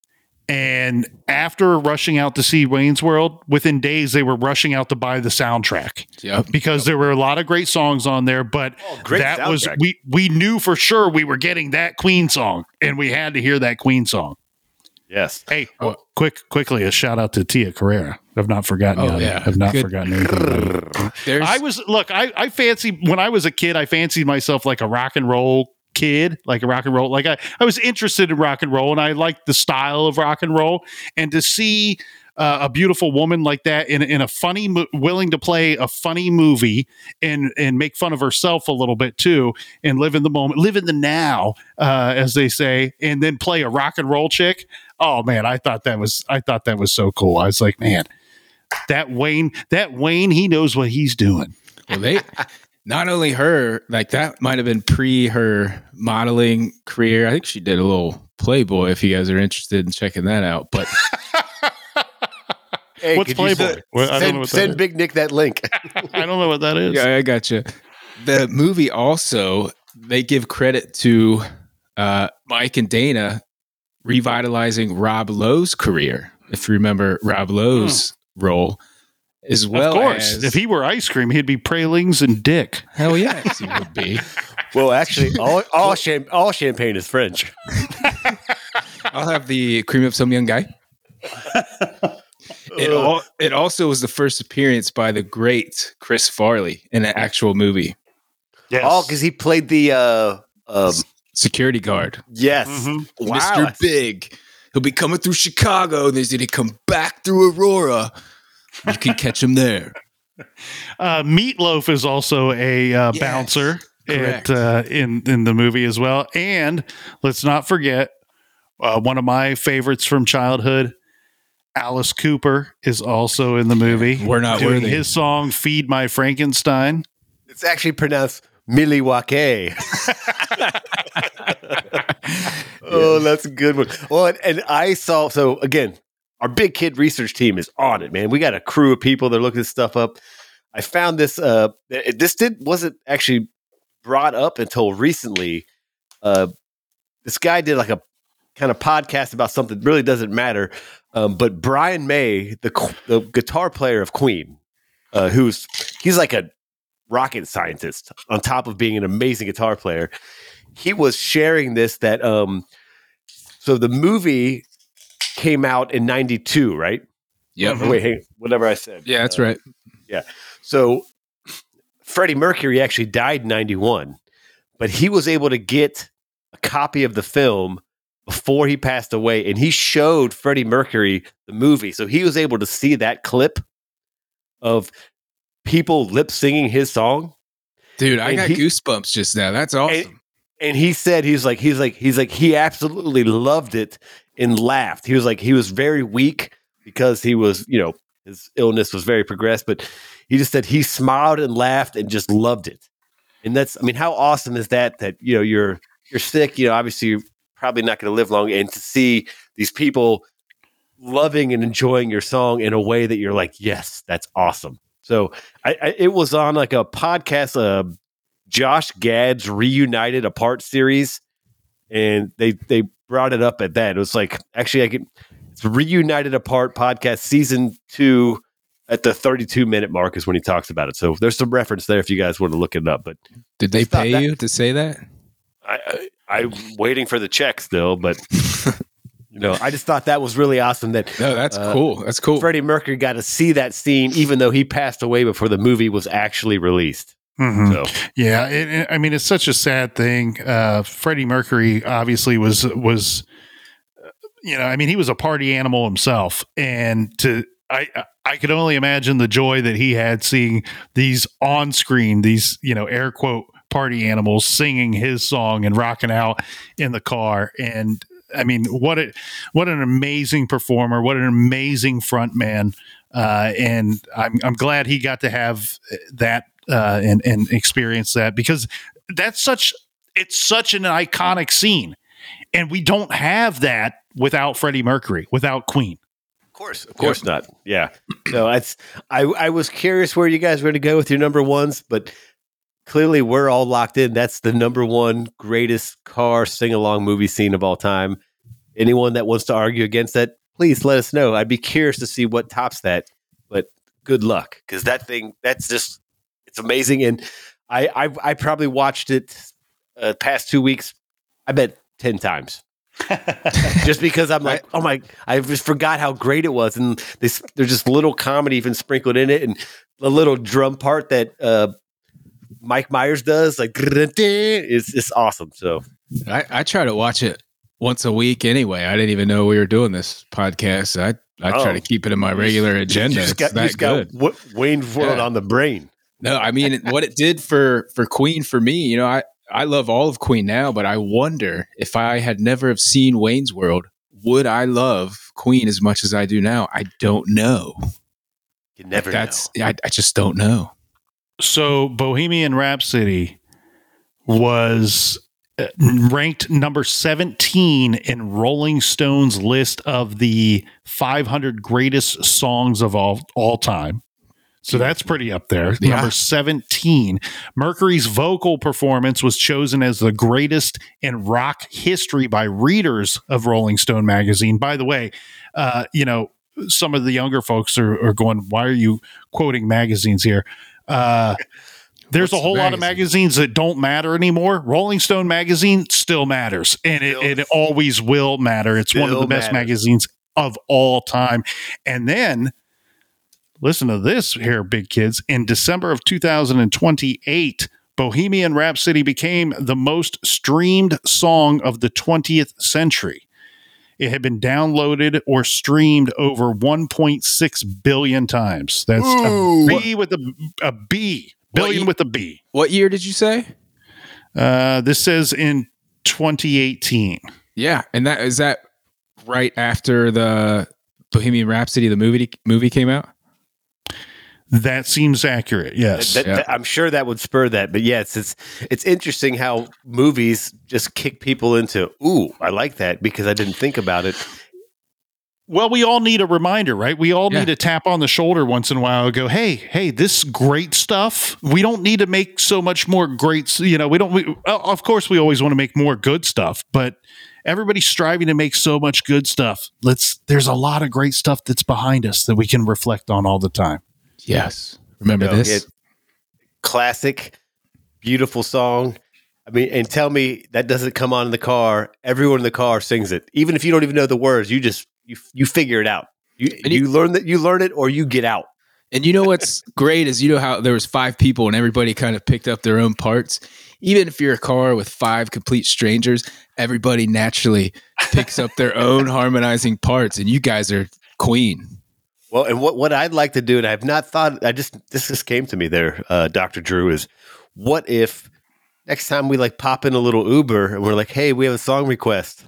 and after rushing out to see wayne's world within days they were rushing out to buy the soundtrack Yep. because there were a lot of great songs on there, but Oh, great that was we we knew for sure we were getting that Queen song, and we had to hear that Queen song. Yes. Hey, quick, quickly, a shout out to Tia Carrere. I've not forgotten. Oh, yeah. I've not Good. forgotten anything. about you. There's I was look. I I fancy when I was a kid. I fancied myself like a rock and roll kid, like a rock and roll. Like I, I was interested in rock and roll, and I liked the style of rock and roll. And to see uh, a beautiful woman like that in in a funny, mo- willing to play a funny movie and and make fun of herself a little bit too, and live in the moment, live in the now, uh, as they say, and then play a rock and roll chick. Oh man, I thought that was I thought that was so cool. I was like, man, that Wayne, that Wayne, he knows what he's doing. well, they not only her, like that might have been pre her modeling career. I think she did a little Playboy if you guys are interested in checking that out. But Hey, What's Playboy? Send, Well, I don't know what that send is. Big Nick that link. I don't know what that is. yeah, I got you. The movie also they give credit to uh, Mike and Dana revitalizing Rob Lowe's career. If you remember Rob Lowe's role, as well of course, as if he were ice cream, he'd be pralines and dick. hell yeah, he would be. well, actually, all all, cham- all champagne is French. I'll have the cream of some young guy. It, al- it also was the first appearance by the great Chris Farley in an actual movie. Yes. Oh, because he played the uh, um, Security guard, yes, Mhm. wow, Mr. Big. He'll be coming through Chicago, and then he come back through Aurora. You can catch him there. uh, Meatloaf is also a uh, Yes, bouncer at, uh, in in the movie as well. And let's not forget uh, one of my favorites from childhood. Alice Cooper is also in the movie. We're not doing worthy. his song "Feed My Frankenstein." It's actually pronounced Milwaukee. oh, that's a good one. Well, and, and I saw so again, our big kid research team is on it, man. We got a crew of people that are looking this stuff up. I found this. Uh, this did wasn't actually brought up until recently. Uh, this guy did like a kind of podcast about something really doesn't matter. Um, but Brian May, the the guitar player of Queen, uh, who's he's like a rocket scientist on top of being an amazing guitar player. He was sharing this that um, so the movie came out in '92, right? Yep. Or wait, hey, whatever I said. Yeah, that's Uh, right. Yeah. So Freddie Mercury actually died in 91, but he was able to get a copy of the film before he passed away and he showed Freddie Mercury the movie. So he was able to see that clip of people lip singing his song. Dude, I and got he- goosebumps just now. That's awesome. And he said he's like he's like he's like he absolutely loved it and laughed. He was like he was very weak because he was, you know, his illness was very progressed, but he just said he smiled and laughed and just loved it. And that's I mean, how awesome is that that, you know, you're you're sick, you know, obviously you're probably not going to live long and to see these people loving and enjoying your song in a way that you're like, yes, that's awesome. So I, I it was on like a podcast, uh, Josh Gad's reunited apart series, and they they brought it up at that. It was like actually I can it's reunited apart podcast season two at the 32 minute mark is when he talks about it. So there's some reference there if you guys want to look it up. But Did they pay that- you to say that? I, I I'm waiting for the check still, but you know I just thought that was really awesome that No, that's Uh, cool. That's cool. Freddie Mercury got to see that scene even though he passed away before the movie was actually released. Mhm. So Yeah, it, it- I mean, it's such a sad thing. Uh, Freddie Mercury obviously was was, uh, you know, I mean, he was a party animal himself, and to I I could only imagine the joy that he had seeing these on screen, these you know, air quote party animals singing his song and rocking out in the car, and I mean, what a what an amazing performer, what an amazing front man. Uh, and I'm I'm glad he got to have that uh, and and experience that because that's such it's such an iconic scene, and we don't have that without Freddie Mercury, without Queen. Of course, of course not. Yeah. No, that's I I was curious where you guys were to go with your number ones, but clearly we're all locked in. That's the number one greatest car sing along movie scene of all time. Anyone that wants to argue against that, please let us know. I'd be curious to see what tops that. But good luck, because that thing that's just it's amazing. And I I, I probably watched it uh, past two weeks. I bet ten times just because I'm like, oh my, I just forgot how great it was, and this there's just little comedy even sprinkled in it, and the little drum part that uh, Mike Myers does, like, is it's awesome. So I, I try to watch it once a week anyway. I didn't even know we were doing this podcast. I I try Oh. to keep it in my regular agenda. you just got, you that just got Wayne World Yeah. on the brain. No, I mean what it did for for Queen for me. You know, I I love all of Queen now, but I wonder if I had never have seen Wayne's World, would I love Queen as much as I do now? I don't know. You never That's know. I, I just don't know. So Bohemian Rhapsody was uh, ranked number 17 in Rolling Stone's list of the 500 greatest songs of all all time. So that's pretty up there. Yeah. Number 17. Mercury's vocal performance was chosen as the greatest in rock history by readers of Rolling Stone magazine. By the way, uh, you know, some of the younger folks are, are going, why are you quoting magazines here? Uh, there's a What's whole lot of magazines that don't matter anymore. Rolling Stone magazine still matters, and it, it always will matter. It's one of the best matters. magazines of all time. And then listen to this here, big kids. In December of 2028, Bohemian Rhapsody became the most streamed song of the 20th century. It had been downloaded or streamed over 1.6 billion times. That's Ooh. a B with a, a B, billion with a B. What year did you say? Uh, this says in 2018. Yeah, and that is that right after the Bohemian Rhapsody the movie movie came out. That seems accurate. Yes. That- Yeah. I'm sure that would spur that, but yes, it's it's interesting how movies just kick people into. Ooh, I like that because I didn't think about it. Well, we all need a reminder, right? We all Yeah. need a tap on the shoulder once in a while. And go, hey, hey, this great stuff. We don't need to make so much more great. You know, we don't. We, of course, we always want to make more good stuff, but everybody's striving to make so much good stuff. Let's. There's a lot of great stuff that's behind us that we can reflect on all the time. Yes. Remember You know, this? classic, beautiful song. I mean, and tell me that doesn't come on in the car. Everyone in the car sings it, even if you don't even know the words. You just you you figure it out. You And you, you- learn that you learn it or you get out. And you know what's great is you know how there was five people and everybody kind of picked up their own parts. Even if you're a car with five complete strangers, everybody naturally picks up their own harmonizing parts, and you guys are queen. Well, and what, what I'd like to do, and I've not thought, I just, this just came to me there, uh, Dr. Drew, is what if next time we like pop in a little Uber and we're like, hey, we have a song request,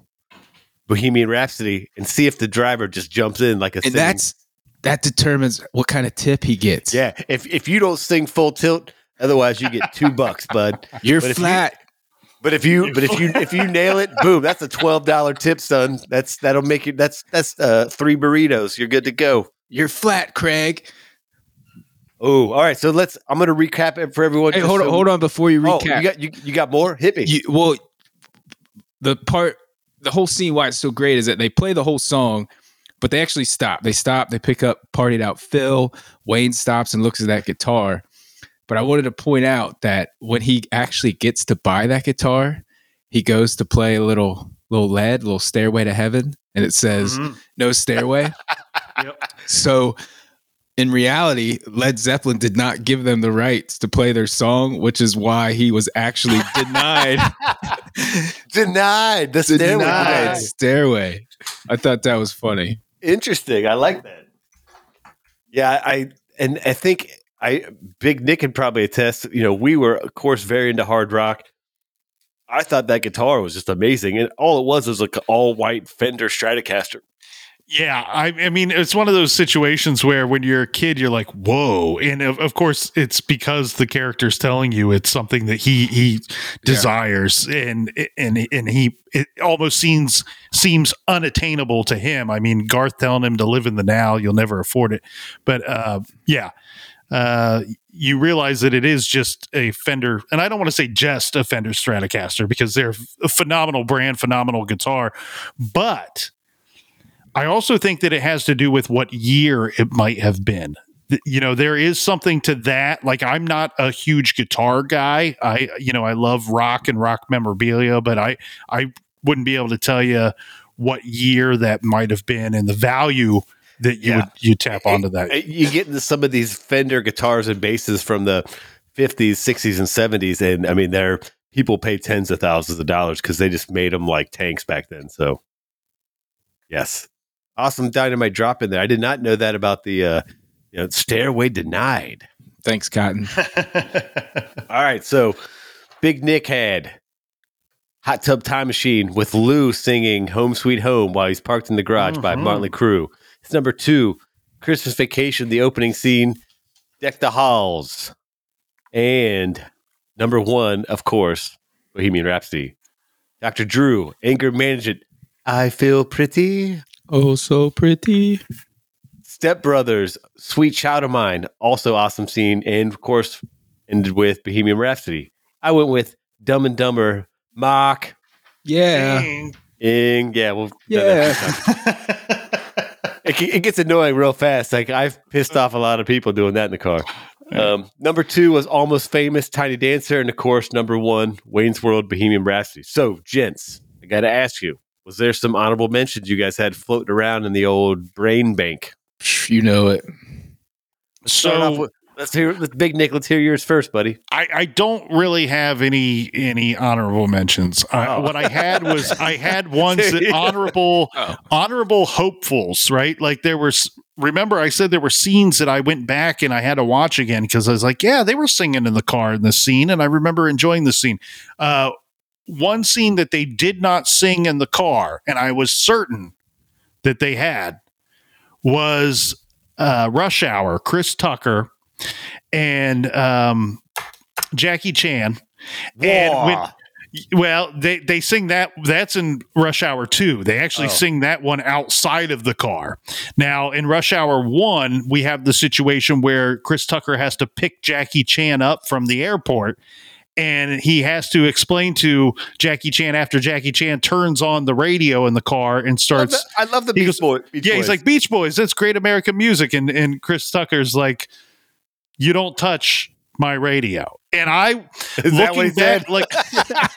Bohemian Rhapsody, and see if the driver just jumps in like a And that's that determines what kind of tip he gets. yeah. If, if you don't sing full tilt, otherwise you get two bucks, bud. You're But if you- flat. But if you, but if you, if you nail it, boom, that's a twelve dollar tip, son. That's that'll make you. That's that's uh, three burritos. You're good to go. You're flat, Craig. Oh, all right. So let's. I'm going to recap it for everyone. Hey, hold on, so- hold on before you Oh, recap. you got you, you got more? Hit me. You, well, the part, the whole scene, why it's so great is that they play the whole song, but they actually stop. They stop. They pick up "Partied Out." Phil Wayne stops and looks at that guitar. But I wanted to point out that when he actually gets to buy that guitar, he goes to play a little little lead, little "Stairway to Heaven," and it says mm-hmm. "No Stairway." Yep. So. In reality, Led Zeppelin did not give them the rights to play their song, which is why he was actually denied Denied. The stairway. denied stairway. I thought that was funny. Interesting. I like that. Yeah, I and I think I Big Nick can probably attest. You know, we were of course very into hard rock. I thought that guitar was just amazing, and all it was was like an all white Fender Stratocaster. Yeah, I, I mean, it's one of those situations where when you're a kid, you're like, "Whoa!" And of, of course, it's because the character's telling you it's something that he he desires, and and and he it almost seems seems unattainable to him. I mean, Garth telling him to live in the now, you'll never afford it. But uh, yeah, uh, you realize that it is just a Fender, and I don't want to say just a Fender Stratocaster because they're a phenomenal brand, phenomenal guitar, but I also think that it has to do with what year it might have been. You know, there is something to that. Like, I'm not a huge guitar guy. I, you know, I love rock and rock memorabilia, but I, I wouldn't be able to tell you what year that might have been and the value that you Yeah. would you tap onto that. You get into some of these Fender guitars and basses from the 50s, 60s, and 70s, and I mean, they're people pay tens of thousands of dollars because they just made them like tanks back then. So, yes, awesome dynamite drop in there. I did not know that about the uh, you know stairway denied. Thanks, Cotton. All right, so Big Nick had Hot Tub Time Machine with Lou singing Home Sweet Home while he's parked in the garage by Mhm. Motley Crue. It's number two, Christmas Vacation, the opening scene, Deck the Halls. And number one, of course, Bohemian Rhapsody. Dr. Drew, Anger Management, I Feel Pretty. Oh, so pretty. Step Brothers, Sweet Child of Mine, also awesome scene, and of course ended with Bohemian Rhapsody. I went with Dumb and Dumber, Mock, Yeah. Ing. Yeah, well, Yeah. it, it gets annoying real fast. Like I've pissed off a lot of people doing that in the car. Um, number two was Almost Famous, Tiny Dancer, and of course, number one, Wayne's World, Bohemian Rhapsody. So, gents, I got to ask you: Was there some honorable mentions you guys had floating around in the old brain bank? You know it. So with- let's hear, let's, Big Nick. Let's hear yours first, buddy. I, I don't really have any any honorable mentions. I, Oh. What I had was I had ones that honorable Oh. honorable hopefuls, right? Like there was. Remember, I said there were scenes that I went back and I had to watch again because I was like, yeah, they were singing in the car in this scene, and I remember enjoying the scene. Uh, one scene that they did not sing in the car, and I was certain that they had was uh, Rush Hour. Chris Tucker and um, Jackie Chan. And when, well, they they sing that that's in Rush Hour 2. They actually Oh. sing that one outside of the car. Now, in Rush Hour 1, we have the situation where Chris Tucker has to pick Jackie Chan up from the airport and he has to explain to Jackie Chan after Jackie Chan turns on the radio in the car and I love starts the, I love the Beach goes- Boy. Beach yeah, he's like Beach Boys. That's great American music, and and Chris Tucker's like, you don't touch my radio. And I Is that what he back, said? like,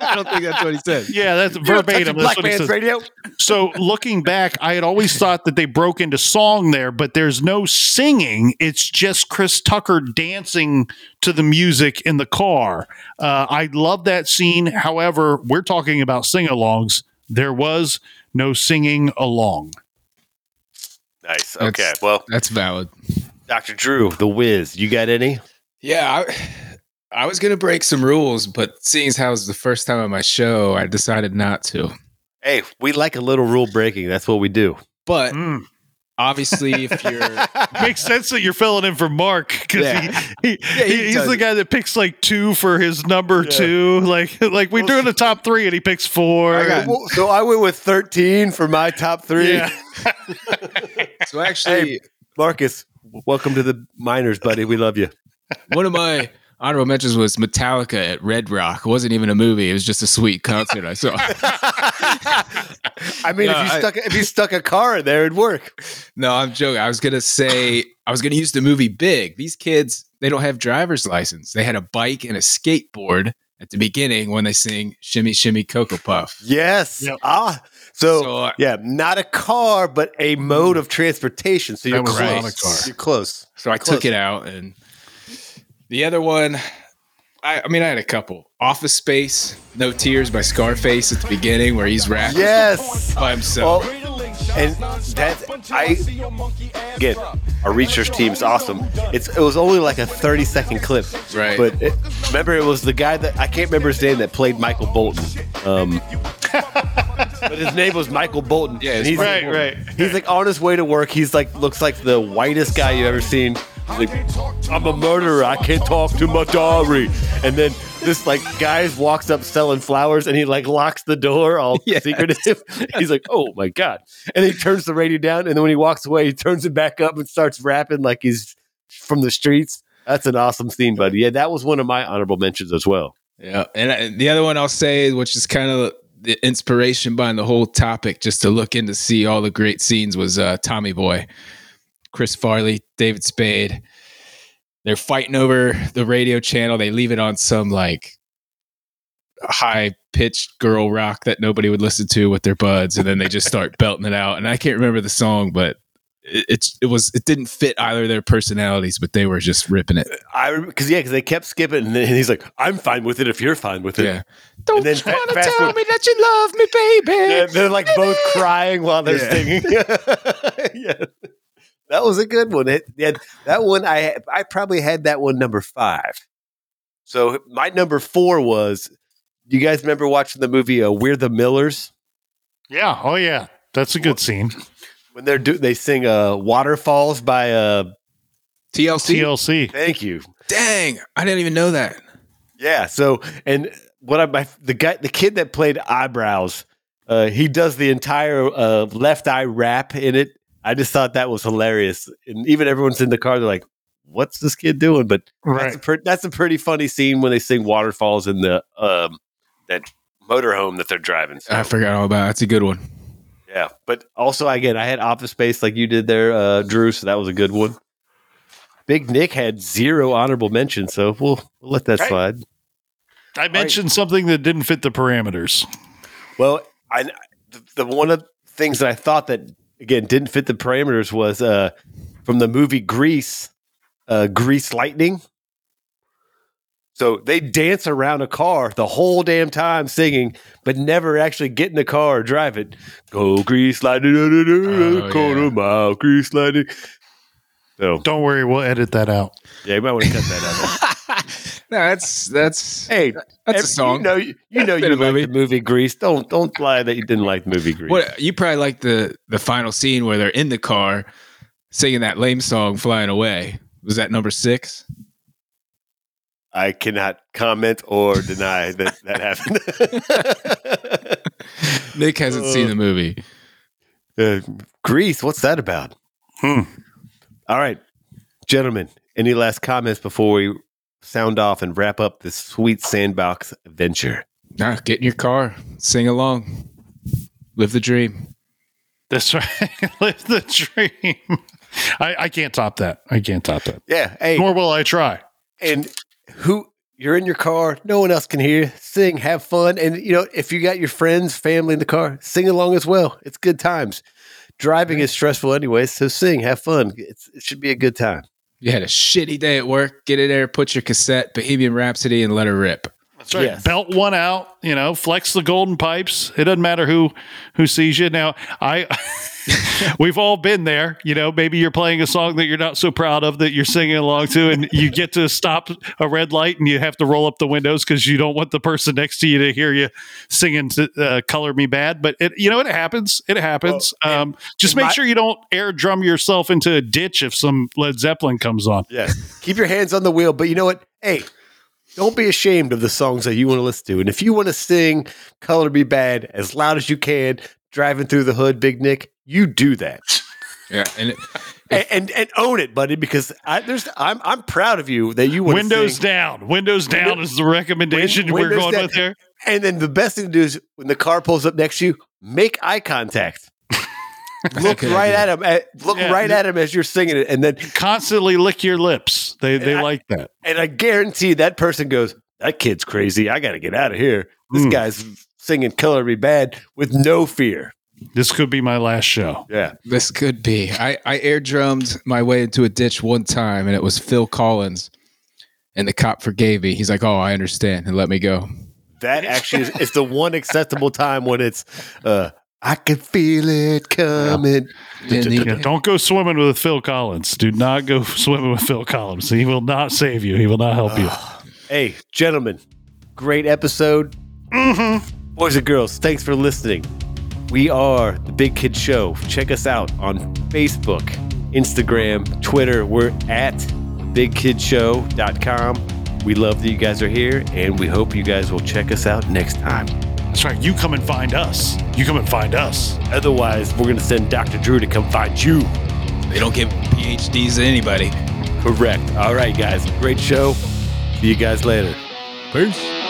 I don't think that's what he said. yeah, that's You don't touch a verbatim. That's Black what he man's says. radio. So looking back, I had always thought that they broke into song there, but there's no singing. It's just Chris Tucker dancing to the music in the car. Uh, I love that scene. However, we're talking about sing-alongs. There was no singing along. Nice. That's- Okay. Well, That's valid. Dr. Drew, the Wiz, you got any? Yeah, I, I was gonna break some rules, but seeing as how it's the first time on my show, I decided not to. Hey, we like a little rule breaking. That's what we do. But Mm. obviously, if you're Makes sense that you're filling in for Mark because Yeah. he, he, Yeah, he he- he's the guy that picks like two for his number Yeah. two. Like like we Well, do the top three and he picks four. I got- Well, so I went with 13 for my top three. Yeah. so actually Marcus, welcome to the minors, buddy. We love you. One of my honorable mentions was Metallica at Red Rock. It wasn't even a movie; it was just a sweet concert I saw. I mean, No, if you I- stuck if you stuck a car in there, it'd work. No, I'm joking. I was gonna say I was gonna use the movie Big. These kids they don't have driver's license. They had a bike and a skateboard at the beginning when they sing "Shimmy Shimmy Cocoa Puff." Yes. Yep. Ah. So, So, uh, yeah, not a car, but a mode of transportation. So you're close. not a car. You're close. So I took it out, and the other one, I, I mean, I had a couple. Office Space, No Tears by Scarface at the beginning, where he's rapping Yes. by himself. Well, and that I again, our research team's awesome. It's it was only like a thirty second clip, Right. But it, remember, it was the guy that I can't remember his name that played Michael Bolton. Um, but his name was Michael Bolton. Yeah, he's Right, like, right. He's like on his way to work. He's like looks like the whitest guy you've ever seen. Like, I'm a murderer. I can't talk to my diary. And then this like guy walks up selling flowers, and he like locks the door, all Yes. secretive. He's like, oh my god! And he turns the radio down, and then when he walks away, he turns it back up and starts rapping like he's from the streets. That's an awesome scene, buddy. Yeah, that was one of my honorable mentions as well. Yeah, and I, the other one I'll say, which is kind of the inspiration behind the whole topic, just to look in to see all the great scenes, was uh, Tommy Boy, Chris Farley, David Spade. They're fighting over the radio channel. They leave it on some like high pitched girl rock that nobody would listen to with their buds, and then they just start belting it out. And I can't remember the song, but it, it's it was it didn't fit either of their personalities, but they were just ripping it. I because yeah, because they kept skipping, and then he's like, "I'm fine with it if you're fine with it." Yeah. Don't then you fa- want to fast tell forward- me that you love me, baby? Yeah, they're like both crying while they're Yeah. singing. yeah, that was a good one. It, yeah, that one I I probably had that one number five. So my number four was. You guys remember watching the movie uh, "We're the Millers"? Yeah. Oh yeah. That's a good scene. When they're do they sing uh, "Waterfalls" by uh, TLC. TLC. Thank you. Dang, I didn't even know that. Yeah. So, and what I my the guy, the kid that played eyebrows, uh, he does the entire uh, left eye rap in it. I just thought that was hilarious, and even everyone's in the car. They're like, "What's this kid doing?" But that's a, Right. pre- that's a pretty funny scene when they sing "Waterfalls" in the um that motorhome that they're driving. So, I forgot all about. it. That's a good one. yeah, but also again, I had Office Space like you did there, uh, Drew. So that was a good one. Big Nick had zero honorable mentions, so we'll, we'll let that Right. slide. I mentioned something that didn't fit the parameters. Well, I the, the one of the things that I thought that again didn't fit the parameters was uh from the movie Grease, uh Grease Lightning. So they dance around a car the whole damn time singing, but never actually get in the car or drive it. Go Grease Lightning, Oh, quarter yeah. mile, Grease Lightning. So Don't worry, we'll edit that out. yeah, you might want to cut that out. no, that's that's hey, that's a song. You know, you, you know, you a like movie. the movie Grease. Don't don't lie that you didn't like the movie Grease. what you probably like the the final scene where they're in the car singing that lame song "Flying Away." Was that number six? I cannot comment or deny that that happened. Nick hasn't seen the movie. uh, Grease, what's that about? Hmm. All right, gentlemen, any last comments before we sound off and wrap up this sweet sandbox adventure? Nah, get in your car, sing along, live the dream. That's right. Live the dream. I, I can't top that. I can't top that. Yeah. Hey, Nor will I try. and who you're in your car, no one else can hear you. Sing, have fun, and you know if you got your friends, family in the car, sing along as well. It's good times. Driving is stressful anyway, so sing, have fun. It's, it should be a good time. You had a shitty day at work. Get in there, put your cassette, Bohemian Rhapsody, and let her rip. Right. Yes. Belt one out, you know, flex the golden pipes. It doesn't matter who who sees you. Now, I we've all been there, you know, maybe you're playing a song that you're not so proud of that you're singing along to and you get to stop a red light and you have to roll up the windows cuz you don't want the person next to you to hear you singing to, uh, color me bad, but it you know it happens. It happens. Well, um just make my- sure you don't air drum yourself into a ditch if some Led Zeppelin comes on. Yes. Keep your hands on the wheel, but you know what? Hey, don't be ashamed of the songs that you want to listen to. And if you want to sing Color Me Bad as loud as you can, driving through the hood, Big Nick, you do that. Yeah, and it, and, and and own it, buddy, because I there's I'm I'm proud of you that you want Windows to sing. down. Windows down Window- is the recommendation Win- we're going down. with here. And then the best thing to do is when the car pulls up next to you, make eye contact. look Good right idea. at him. At, look Yeah. right at him as you're singing it, and then constantly lick your lips. They they I- like that. and I guarantee that person goes, "That kid's crazy. I got to get out of here. This Hmm. guy's singing Color Me Bad with no fear." This could be my last show. Yeah, this could be. I, I air drummed my way into a ditch one time, and it was Phil Collins. And the cop forgave me. He's like, "Oh, I understand," and let me go. that actually is it's the one acceptable time when it's. uh I can feel it coming. And he- Yeah, don't go swimming with Phil Collins. Do not go swimming with Phil Collins. He will not save you. He will not help you. Hey, gentlemen, great episode. Mm-hmm. Boys and girls, thanks for listening. We are the Big Kid Show. Check us out on Facebook, Instagram, Twitter. We're at bigkidshow.com. We love that you guys are here, and we hope you guys will check us out next time. That's right. You come and find us. You come and find us. Otherwise, we're going to send Dr. Drew to come find you. they don't give PhDs to anybody. Correct. All right, guys. Great show. See you guys later. Peace.